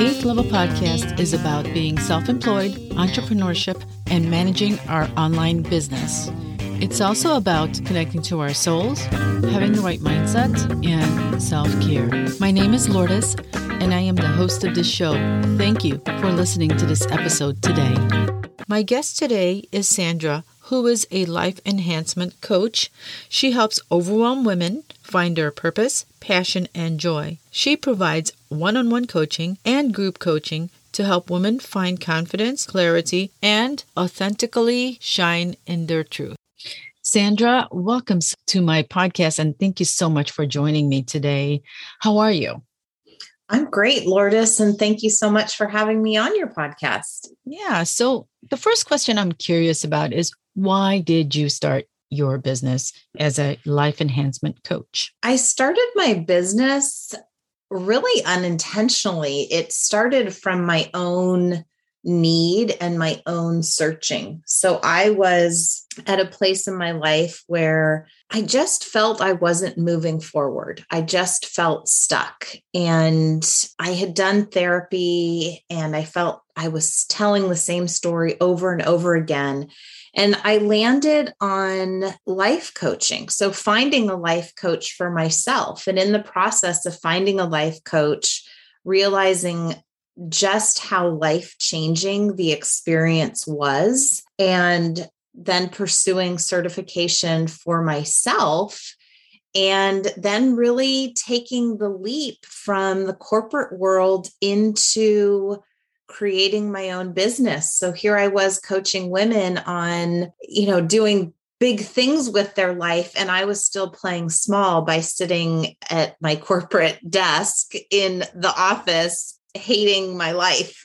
Eighth Level Podcast is about being self employed, entrepreneurship, and managing our online business. It's also about connecting to our souls, having the right mindset, and self care. My name is Lourdes, and I am the host of this show. Thank you for listening to this episode today. My guest today is Sandra, who is a life enhancement coach. She helps overwhelmed women find their purpose, passion, and joy. She provides one on one coaching and group coaching to help women find confidence, clarity, and authentically shine in their truth. Sandra, welcome to my podcast and thank you so much for joining me today. How are you? I'm great, Lourdes, and thank you so much for having me on your podcast. Yeah. So, the first question I'm curious about is why did you start your business as a life enhancement coach? I started my business really unintentionally. It started from my own need and my own searching. So I was at a place in my life where I just felt I wasn't moving forward. I just felt stuck. And I had done therapy and I felt I was telling the same story over and over again. And I landed on life coaching. So, finding a life coach for myself. And in the process of finding a life coach, realizing just how life changing the experience was, and then pursuing certification for myself. And then really taking the leap from the corporate world into creating my own business. So here I was coaching women on, you know, doing big things with their life and I was still playing small by sitting at my corporate desk in the office hating my life.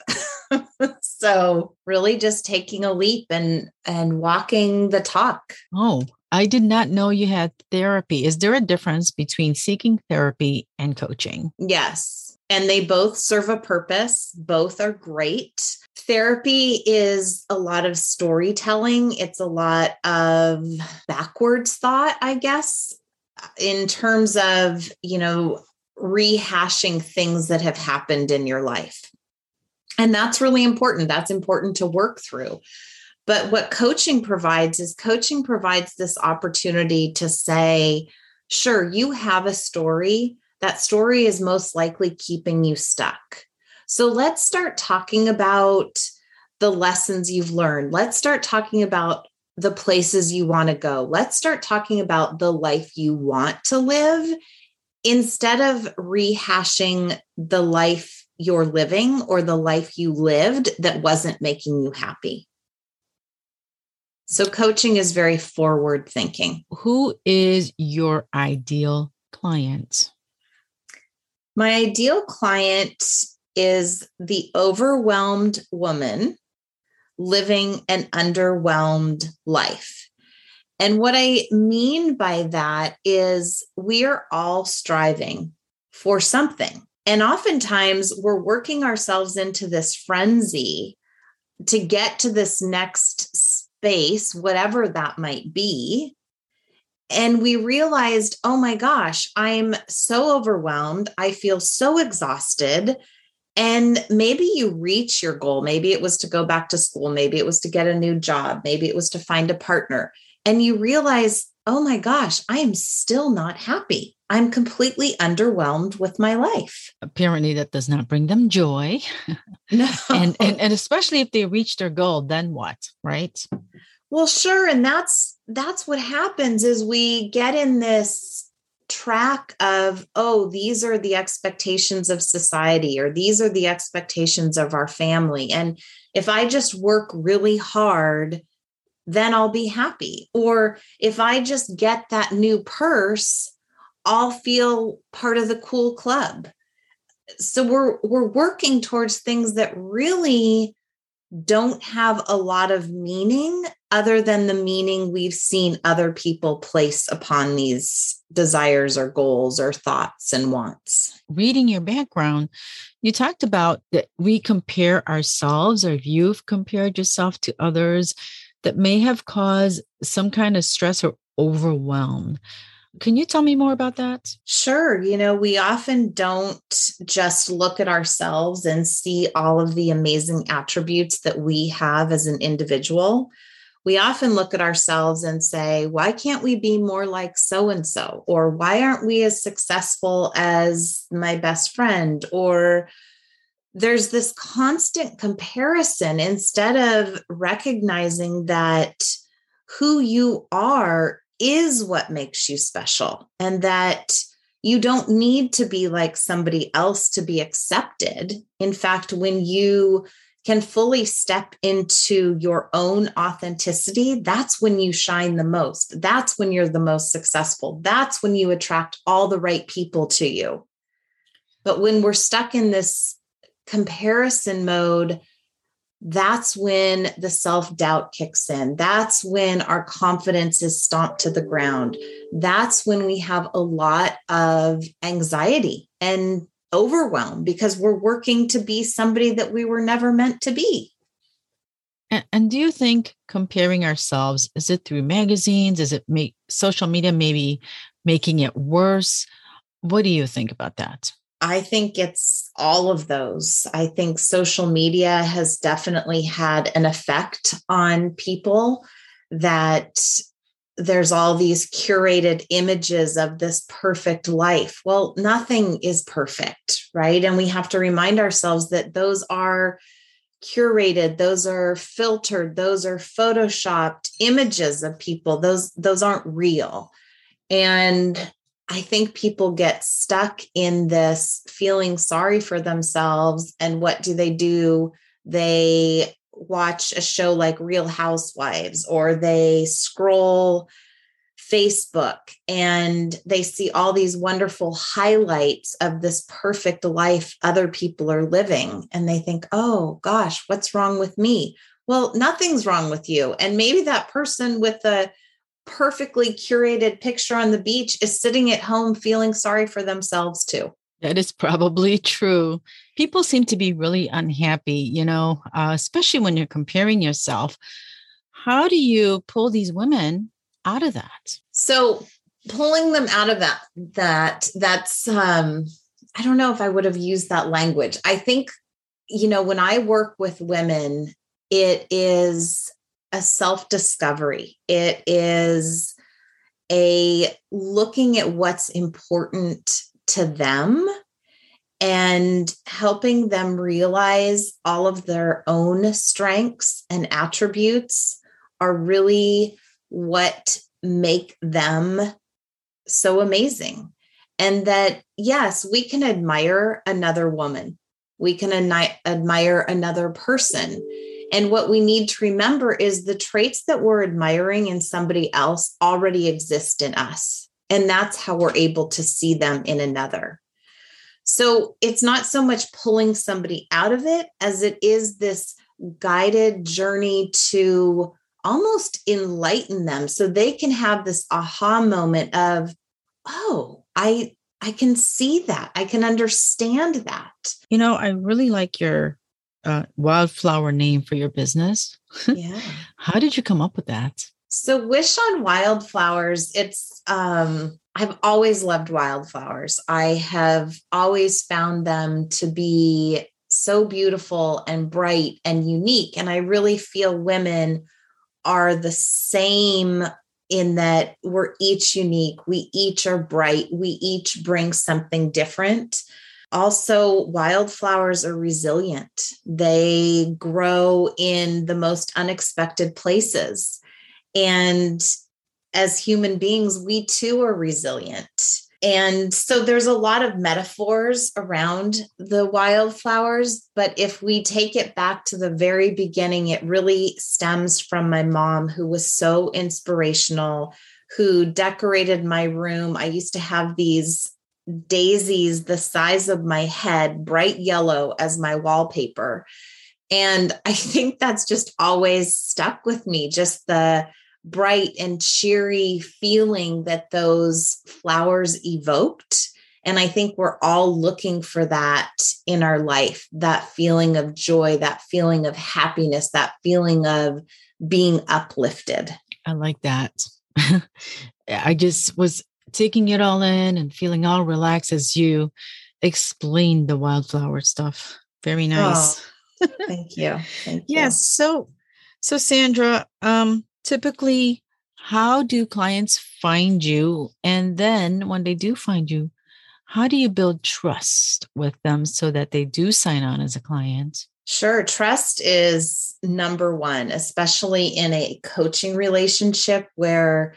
so really just taking a leap and and walking the talk. Oh, I did not know you had therapy. Is there a difference between seeking therapy and coaching? Yes. And they both serve a purpose. Both are great. Therapy is a lot of storytelling. It's a lot of backwards thought, I guess, in terms of, you know, rehashing things that have happened in your life. And that's really important. That's important to work through. But what coaching provides is coaching provides this opportunity to say, sure, you have a story. That story is most likely keeping you stuck. So let's start talking about the lessons you've learned. Let's start talking about the places you want to go. Let's start talking about the life you want to live instead of rehashing the life you're living or the life you lived that wasn't making you happy. So, coaching is very forward thinking. Who is your ideal client? My ideal client is the overwhelmed woman living an underwhelmed life. And what I mean by that is we are all striving for something. And oftentimes we're working ourselves into this frenzy to get to this next space, whatever that might be. And we realized, oh my gosh, I'm so overwhelmed. I feel so exhausted. And maybe you reach your goal. Maybe it was to go back to school. Maybe it was to get a new job. Maybe it was to find a partner and you realize, oh my gosh, I am still not happy. I'm completely underwhelmed with my life. Apparently, that does not bring them joy. No. and, and, and especially if they reach their goal, then what? Right. Well, sure. And that's that's what happens is we get in this track of, oh, these are the expectations of society, or these are the expectations of our family. And if I just work really hard, then I'll be happy. Or if I just get that new purse, I'll feel part of the cool club. So we're we're working towards things that really don't have a lot of meaning other than the meaning we've seen other people place upon these desires or goals or thoughts and wants. Reading your background, you talked about that we compare ourselves or you've compared yourself to others that may have caused some kind of stress or overwhelm. Can you tell me more about that? Sure. You know, we often don't just look at ourselves and see all of the amazing attributes that we have as an individual. We often look at ourselves and say, why can't we be more like so and so? Or why aren't we as successful as my best friend? Or there's this constant comparison instead of recognizing that who you are is what makes you special and that you don't need to be like somebody else to be accepted. In fact, when you can fully step into your own authenticity, that's when you shine the most. That's when you're the most successful. That's when you attract all the right people to you. But when we're stuck in this comparison mode, that's when the self doubt kicks in. That's when our confidence is stomped to the ground. That's when we have a lot of anxiety and overwhelm because we're working to be somebody that we were never meant to be. And, and do you think comparing ourselves is it through magazines? Is it make social media maybe making it worse? What do you think about that? I think it's all of those. I think social media has definitely had an effect on people that there's all these curated images of this perfect life. Well, nothing is perfect, right? And we have to remind ourselves that those are curated those are filtered those are photoshopped images of people those those aren't real and I think people get stuck in this feeling sorry for themselves. And what do they do? They watch a show like Real Housewives or they scroll Facebook and they see all these wonderful highlights of this perfect life other people are living. And they think, oh gosh, what's wrong with me? Well, nothing's wrong with you. And maybe that person with the perfectly curated picture on the beach is sitting at home feeling sorry for themselves too. That is probably true. People seem to be really unhappy, you know, uh, especially when you're comparing yourself. How do you pull these women out of that? So, pulling them out of that, that that's, um, I don't know if I would have used that language. I think, you know, when I work with women, it is a self discovery. It is a looking at what's important to them and helping them realize all of their own strengths and attributes are really what make them so amazing. And that, yes, we can admire another woman, we can admire another person and what we need to remember is the traits that we're admiring in somebody else already exist in us. And that's how we're able to see them in another. So it's not so much pulling somebody out of it as it is this guided journey to almost enlighten them so they can have this aha moment of, oh, I I can see that. I can understand that. You know, I really like your uh, wildflower name for your business. Yeah. How did you come up with that? So Wish on Wildflowers, it's um I've always loved wildflowers. I have always found them to be so beautiful and bright and unique and I really feel women are the same in that we're each unique. We each are bright. We each bring something different. Also, wildflowers are resilient. They grow in the most unexpected places. And as human beings, we too are resilient. And so there's a lot of metaphors around the wildflowers. But if we take it back to the very beginning, it really stems from my mom, who was so inspirational, who decorated my room. I used to have these daisies the size of my head, bright yellow as my wallpaper. And I think that's just always stuck with me, just the bright and cheery feeling that those flowers evoked. And I think we're all looking for that in our life that feeling of joy, that feeling of happiness, that feeling of being uplifted. I like that. I just was taking it all in and feeling all relaxed as you explain the wildflower stuff. Very nice. Oh, thank you. Thank you. yes. So, so Sandra, um, typically, how do clients find you? And then when they do find you, how do you build trust with them so that they do sign on as a client? Sure. Trust is number one, especially in a coaching relationship where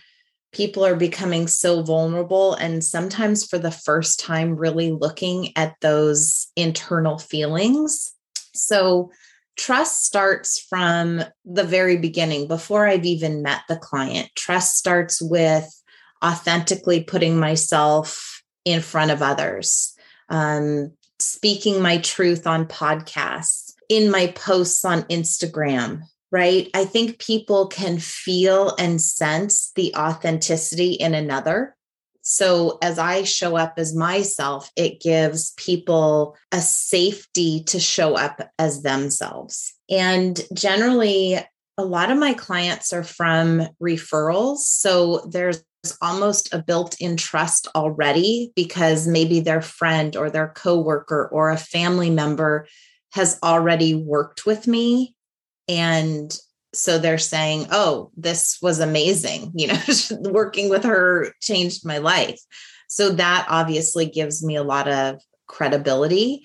people are becoming so vulnerable and sometimes for the first time really looking at those internal feelings. So, trust starts from the very beginning before I've even met the client. Trust starts with authentically putting myself in front of others, um, speaking my truth on podcasts, in my posts on Instagram, right? I think people can feel and sense the authenticity in another. So, as I show up as myself, it gives people a safety to show up as themselves. And generally, a lot of my clients are from referrals. So, there's almost a built-in trust already because maybe their friend or their coworker or a family member has already worked with me and so they're saying oh this was amazing you know working with her changed my life. So that obviously gives me a lot of credibility.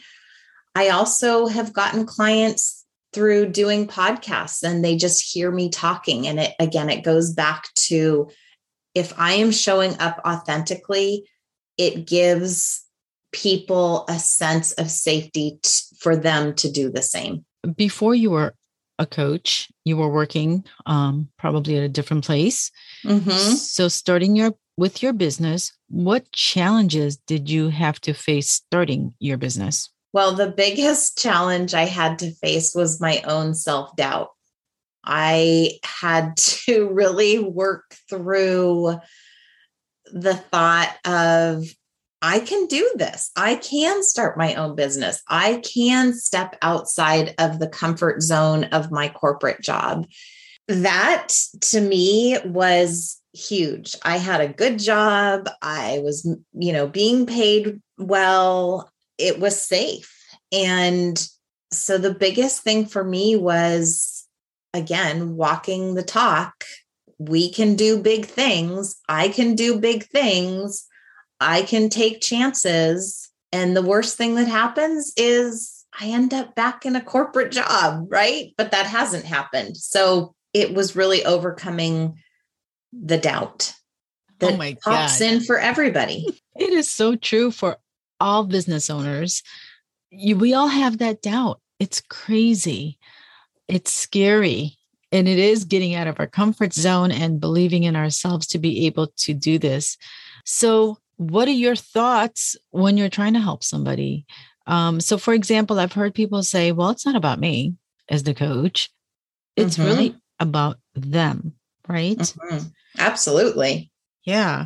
I also have gotten clients through doing podcasts and they just hear me talking. And it again it goes back to if i am showing up authentically it gives people a sense of safety t- for them to do the same. Before you were a coach, you were working um, probably at a different place. Mm-hmm. So, starting your with your business, what challenges did you have to face starting your business? Well, the biggest challenge I had to face was my own self doubt. I had to really work through the thought of I can do this. I can start my own business. I can step outside of the comfort zone of my corporate job. That to me was huge. I had a good job. I was, you know, being paid well. It was safe. And so the biggest thing for me was, again, walking the talk. We can do big things. I can do big things I can take chances. And the worst thing that happens is I end up back in a corporate job, right? But that hasn't happened. So it was really overcoming the doubt oh that oh my pops God. in for everybody. It is so true for all business owners. You, we all have that doubt. It's crazy. It's scary. And it is getting out of our comfort zone and believing in ourselves to be able to do this. So, what are your thoughts when you're trying to help somebody? Um, so, for example, I've heard people say, well, it's not about me as the coach, it's mm-hmm. really about them, right? Mm-hmm. Absolutely. Yeah.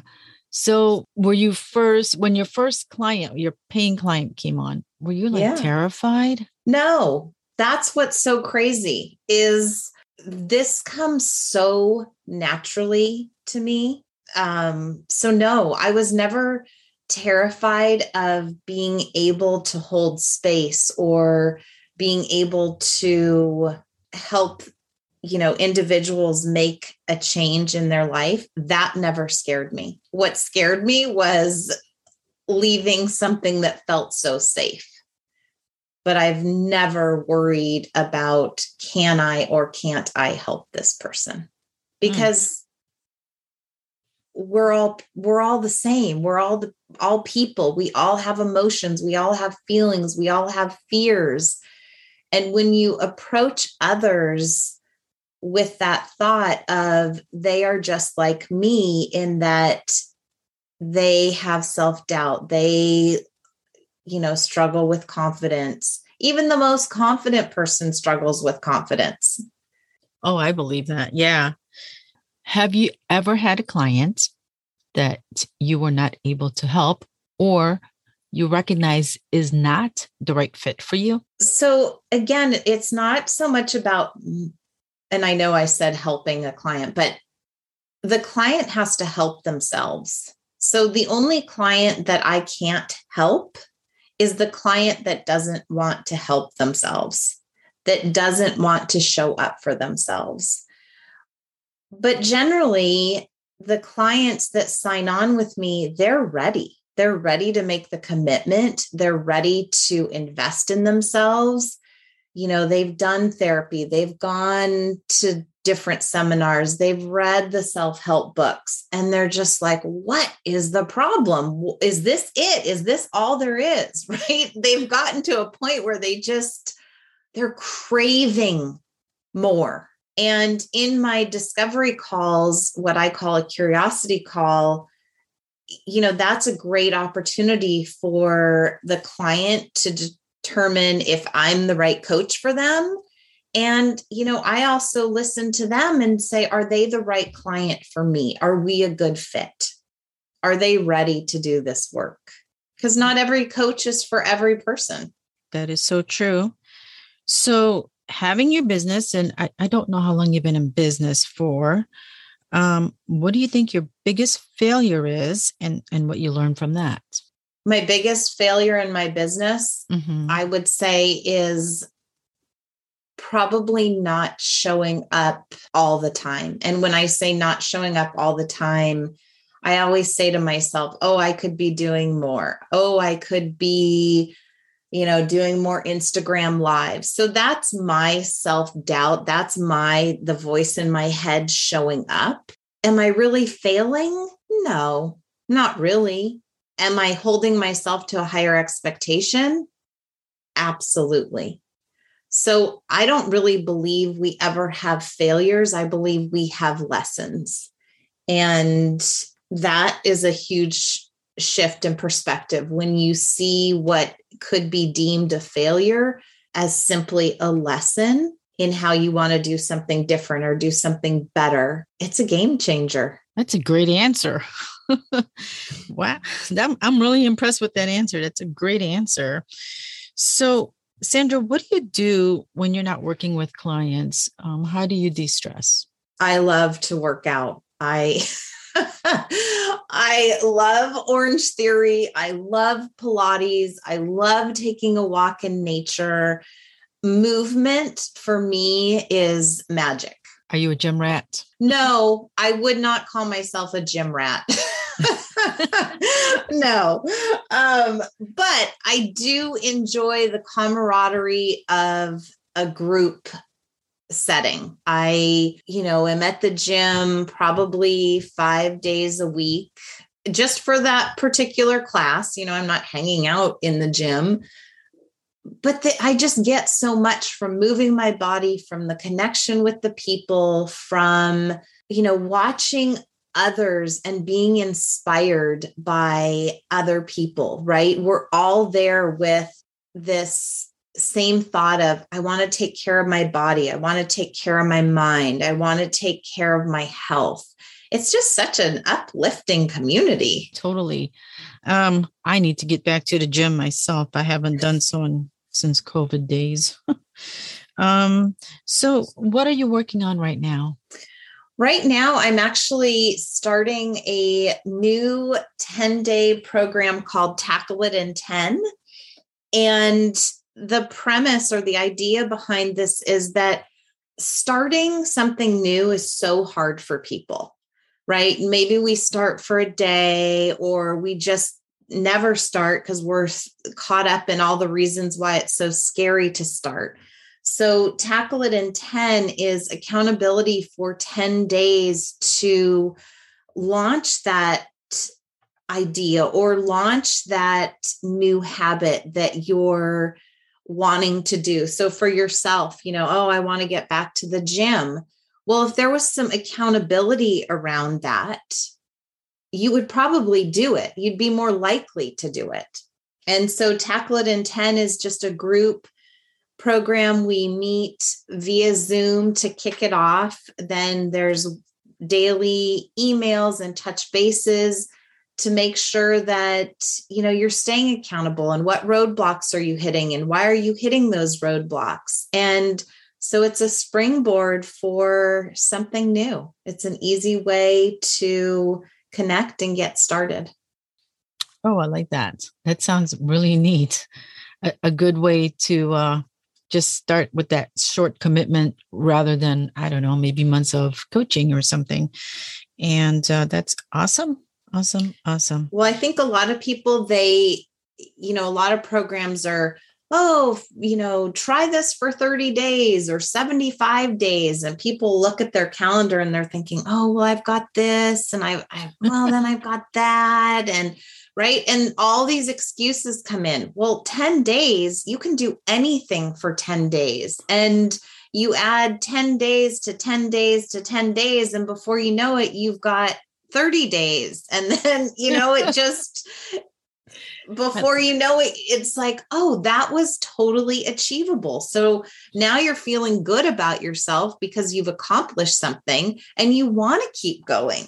So, were you first, when your first client, your paying client came on, were you like yeah. terrified? No, that's what's so crazy is this comes so naturally to me um, so no, I was never terrified of being able to hold space or being able to help you know individuals make a change in their life. That never scared me. What scared me was leaving something that felt so safe. But i've never worried about can i or can't i help this person? Hmm. because we're all we're all the same. We're all the all people. We all have emotions. We all have feelings. We all have fears. And when you approach others with that thought of they are just like me in that they have self-doubt they you know struggle with confidence. Even the most confident person struggles with confidence. Oh i believe that. Yeah have you ever had a client that you were not able to help or you recognize is not the right fit for you? So, again, it's not so much about, and I know I said helping a client, but the client has to help themselves. So the only client that I can't help is the client that doesn't want to help themselves, that doesn't want to show up for themselves. But generally, the clients that sign on with me, they're ready. They're ready to make the commitment. They're ready to invest in themselves. You know, they've done therapy, they've gone to different seminars, they've read the self help books, and they're just like, what is the problem? Is this it? Is this all there is? Right? They've gotten to a point where they just, they're craving more. And in my discovery calls, what I call a curiosity call, you know, that's a great opportunity for the client to determine if I'm the right coach for them. And, you know, I also listen to them and say, are they the right client for me? Are we a good fit? Are they ready to do this work? Because not every coach is for every person. That is so true. So, having your business, and I, I don't know how long you've been in business for. Um, what do you think your biggest failure is, and and what you learned from that? My biggest failure in my business, mm-hmm. I would say, is probably not showing up all the time. And when I say not showing up all the time, I always say to myself, oh, I could be doing more. Oh, I could be you know, doing more Instagram lives. So that's my self doubt. That's my, the voice in my head showing up. Am I really failing? No, not really. Am I holding myself to a higher expectation? Absolutely. So I don't really believe we ever have failures. I believe we have lessons. And that is a huge shift in perspective when you see what could be deemed a failure as simply a lesson in how you want to do something different or do something better. It's a game changer. That's a great answer. wow. I'm really impressed with that answer. That's a great answer. So, Sandra, what do you do when you're not working with clients? Um, how do you de stress? I love to work out. I I love Orange Theory. I love Pilates. I love taking a walk in nature. Movement for me is magic. Are you a gym rat? No, I would not call myself a gym rat. no. Um, but I do enjoy the camaraderie of a group setting. I, you know, am at the gym probably five days a week just for that particular class. You know, I'm not hanging out in the gym, but the, I just get so much from moving my body, from the connection with the people, from, you know, watching others and being inspired by other people, right? We're all there with this same thought of I want to take care of my body, I want to take care of my mind, I want to take care of my health. It's just such an uplifting community. Totally. Um, I need to get back to the gym myself. I haven't done so in, since COVID days. um, so, what are you working on right now? Right now, I'm actually starting a new 10 day program called Tackle It in 10. And the premise or the idea behind this is that starting something new is so hard for people, right? Maybe we start for a day or we just never start because we're caught up in all the reasons why it's so scary to start. So, Tackle It in 10 is accountability for 10 days to launch that idea or launch that new habit that you're wanting to do. So for yourself, you know, oh, I want to get back to the gym. Well, if there was some accountability around that, you would probably do it. You'd be more likely to do it. And so Tackle It in 10 is just a group program. We meet via Zoom to kick it off. Then there's daily emails and touch bases to make sure that you know you're staying accountable and what roadblocks are you hitting and why are you hitting those roadblocks and so it's a springboard for something new it's an easy way to connect and get started. Oh, I like that. That sounds really neat. A, a good way to uh, just start with that short commitment rather than, I don't know, maybe months of coaching or something. And uh, that's awesome. Awesome. Awesome. Well, I think a lot of people, they, you know, a lot of programs are, oh, you know, try this for 30 days or 75 days. And people look at their calendar and they're thinking, oh, well, I've got this and I, I well, then I've got that. And right. And all these excuses come in. Well, 10 days, you can do anything for 10 days. And you add 10 days to 10 days to 10 days. And before you know it, you've got 30 days. And then, you know, it just, before you know it, it's like, oh, that was totally achievable. So now you're feeling good about yourself because you've accomplished something and you want to keep going.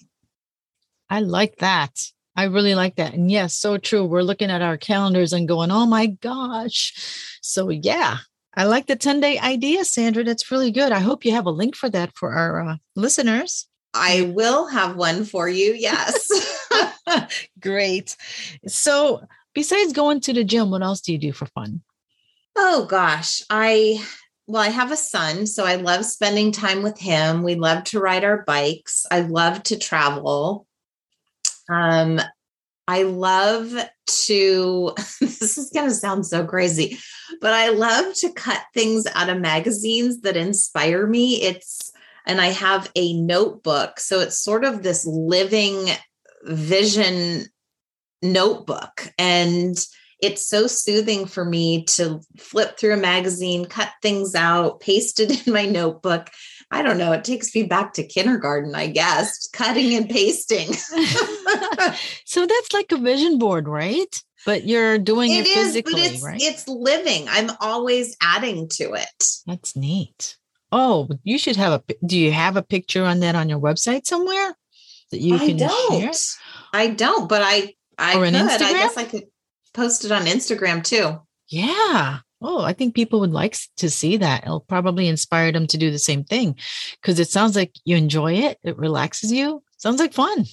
I like that. I really like that. And yes, so true. We're looking at our calendars and going, oh my gosh. So, yeah, I like the 10 day idea, Sandra. That's really good. I hope you have a link for that for our uh, listeners. I will have one for you. Yes. Great. So, besides going to the gym, what else do you do for fun? Oh gosh, I well, I have a son, so I love spending time with him. We love to ride our bikes. I love to travel. Um, I love to, this is going to sound so crazy, but I love to cut things out of magazines that inspire me. It's, and I have a notebook. So it's sort of this living vision notebook. And it's so soothing for me to flip through a magazine, cut things out, paste it in my notebook. I don't know, it takes me back to kindergarten, I guess, cutting and pasting. so that's like a vision board, right? But you're doing it, it is, physically, it's, right? It's living. I'm always adding to it. That's neat. Oh, you should have a. Do you have a picture on that on your website somewhere that you can I don't. share? I don't, but I I or could. Instagram? I guess I could post it on Instagram too. Yeah. Oh, I think people would like to see that. It'll probably inspire them to do the same thing because it sounds like you enjoy it. It relaxes you. Sounds like fun.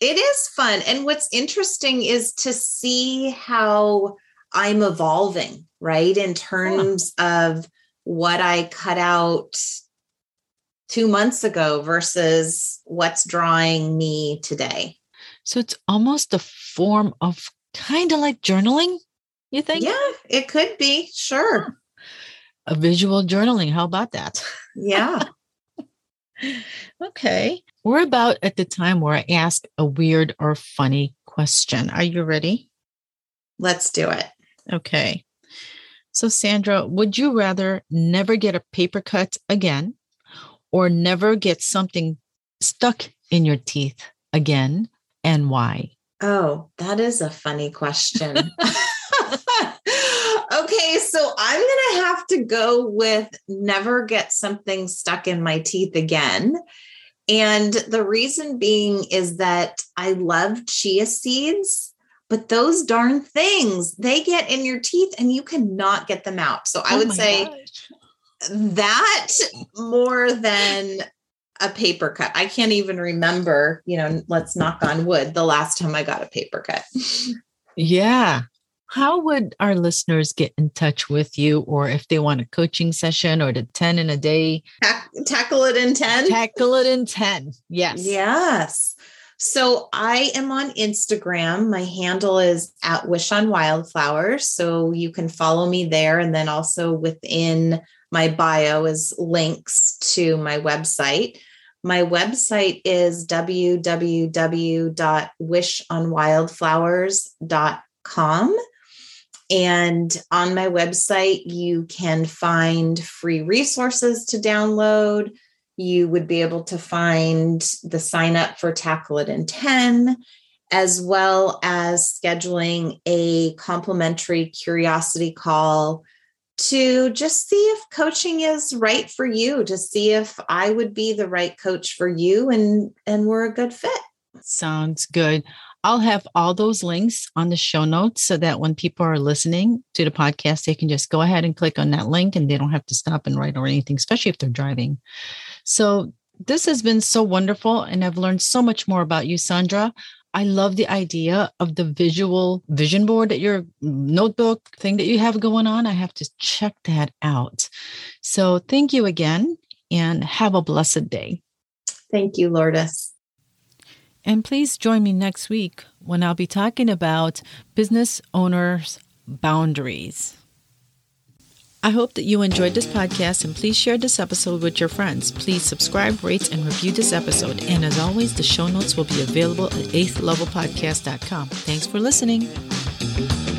It is fun. And what's interesting is to see how I'm evolving, right? In terms yeah. of what I cut out two months ago versus what's drawing me today. So it's almost a form of kind of like journaling, you think? Yeah, it could be. Sure. A visual journaling. How about that? Yeah. okay. We're about at the time where I ask a weird or funny question. Are you ready? Let's do it. Okay. So, Sandra, would you rather never get a paper cut again or never get something stuck in your teeth again and why? Oh, that is a funny question. okay, so I'm going to have to go with never get something stuck in my teeth again. And the reason being is that I love chia seeds, but those darn things, they get in your teeth and you cannot get them out. So I oh would say gosh. that more than a paper cut. I can't even remember, you know, let's knock on wood, the last time I got a paper cut. yeah. How would our listeners get in touch with you or if they want a coaching session or the 10 in a day? tackle it in 10? Tackle it in 10. Yes. Yes. So I am on Instagram. My handle is at Wish on Wildflowers. So you can follow me there. And then also within my bio is links to my website. My website is www.wishonwildflowers.com. And on my website, you can find free resources to download. You would be able to find the sign up for Tackle It in 10, as well as scheduling a complimentary curiosity call to just see if coaching is right for you to see if i would be the right coach for you and and we're a good fit. Sounds good i'll have all those links on the show notes so that when people are listening to the podcast they can just go ahead and click on that link and they don't have to stop and write or anything especially if they're driving so this has been so wonderful, and I've learned so much more about you, Sandra. I love the idea of the visual vision board that your notebook thing that you have going on. I have to check that out. So thank you again and have a blessed day. Thank you, Lourdes. And please join me next week when I'll be talking about business owners' boundaries. I hope that you enjoyed this podcast and please share this episode with your friends. Please subscribe, rate, and review this episode. And as always, the show notes will be available at 8thlevelpodcast.com. Thanks for listening.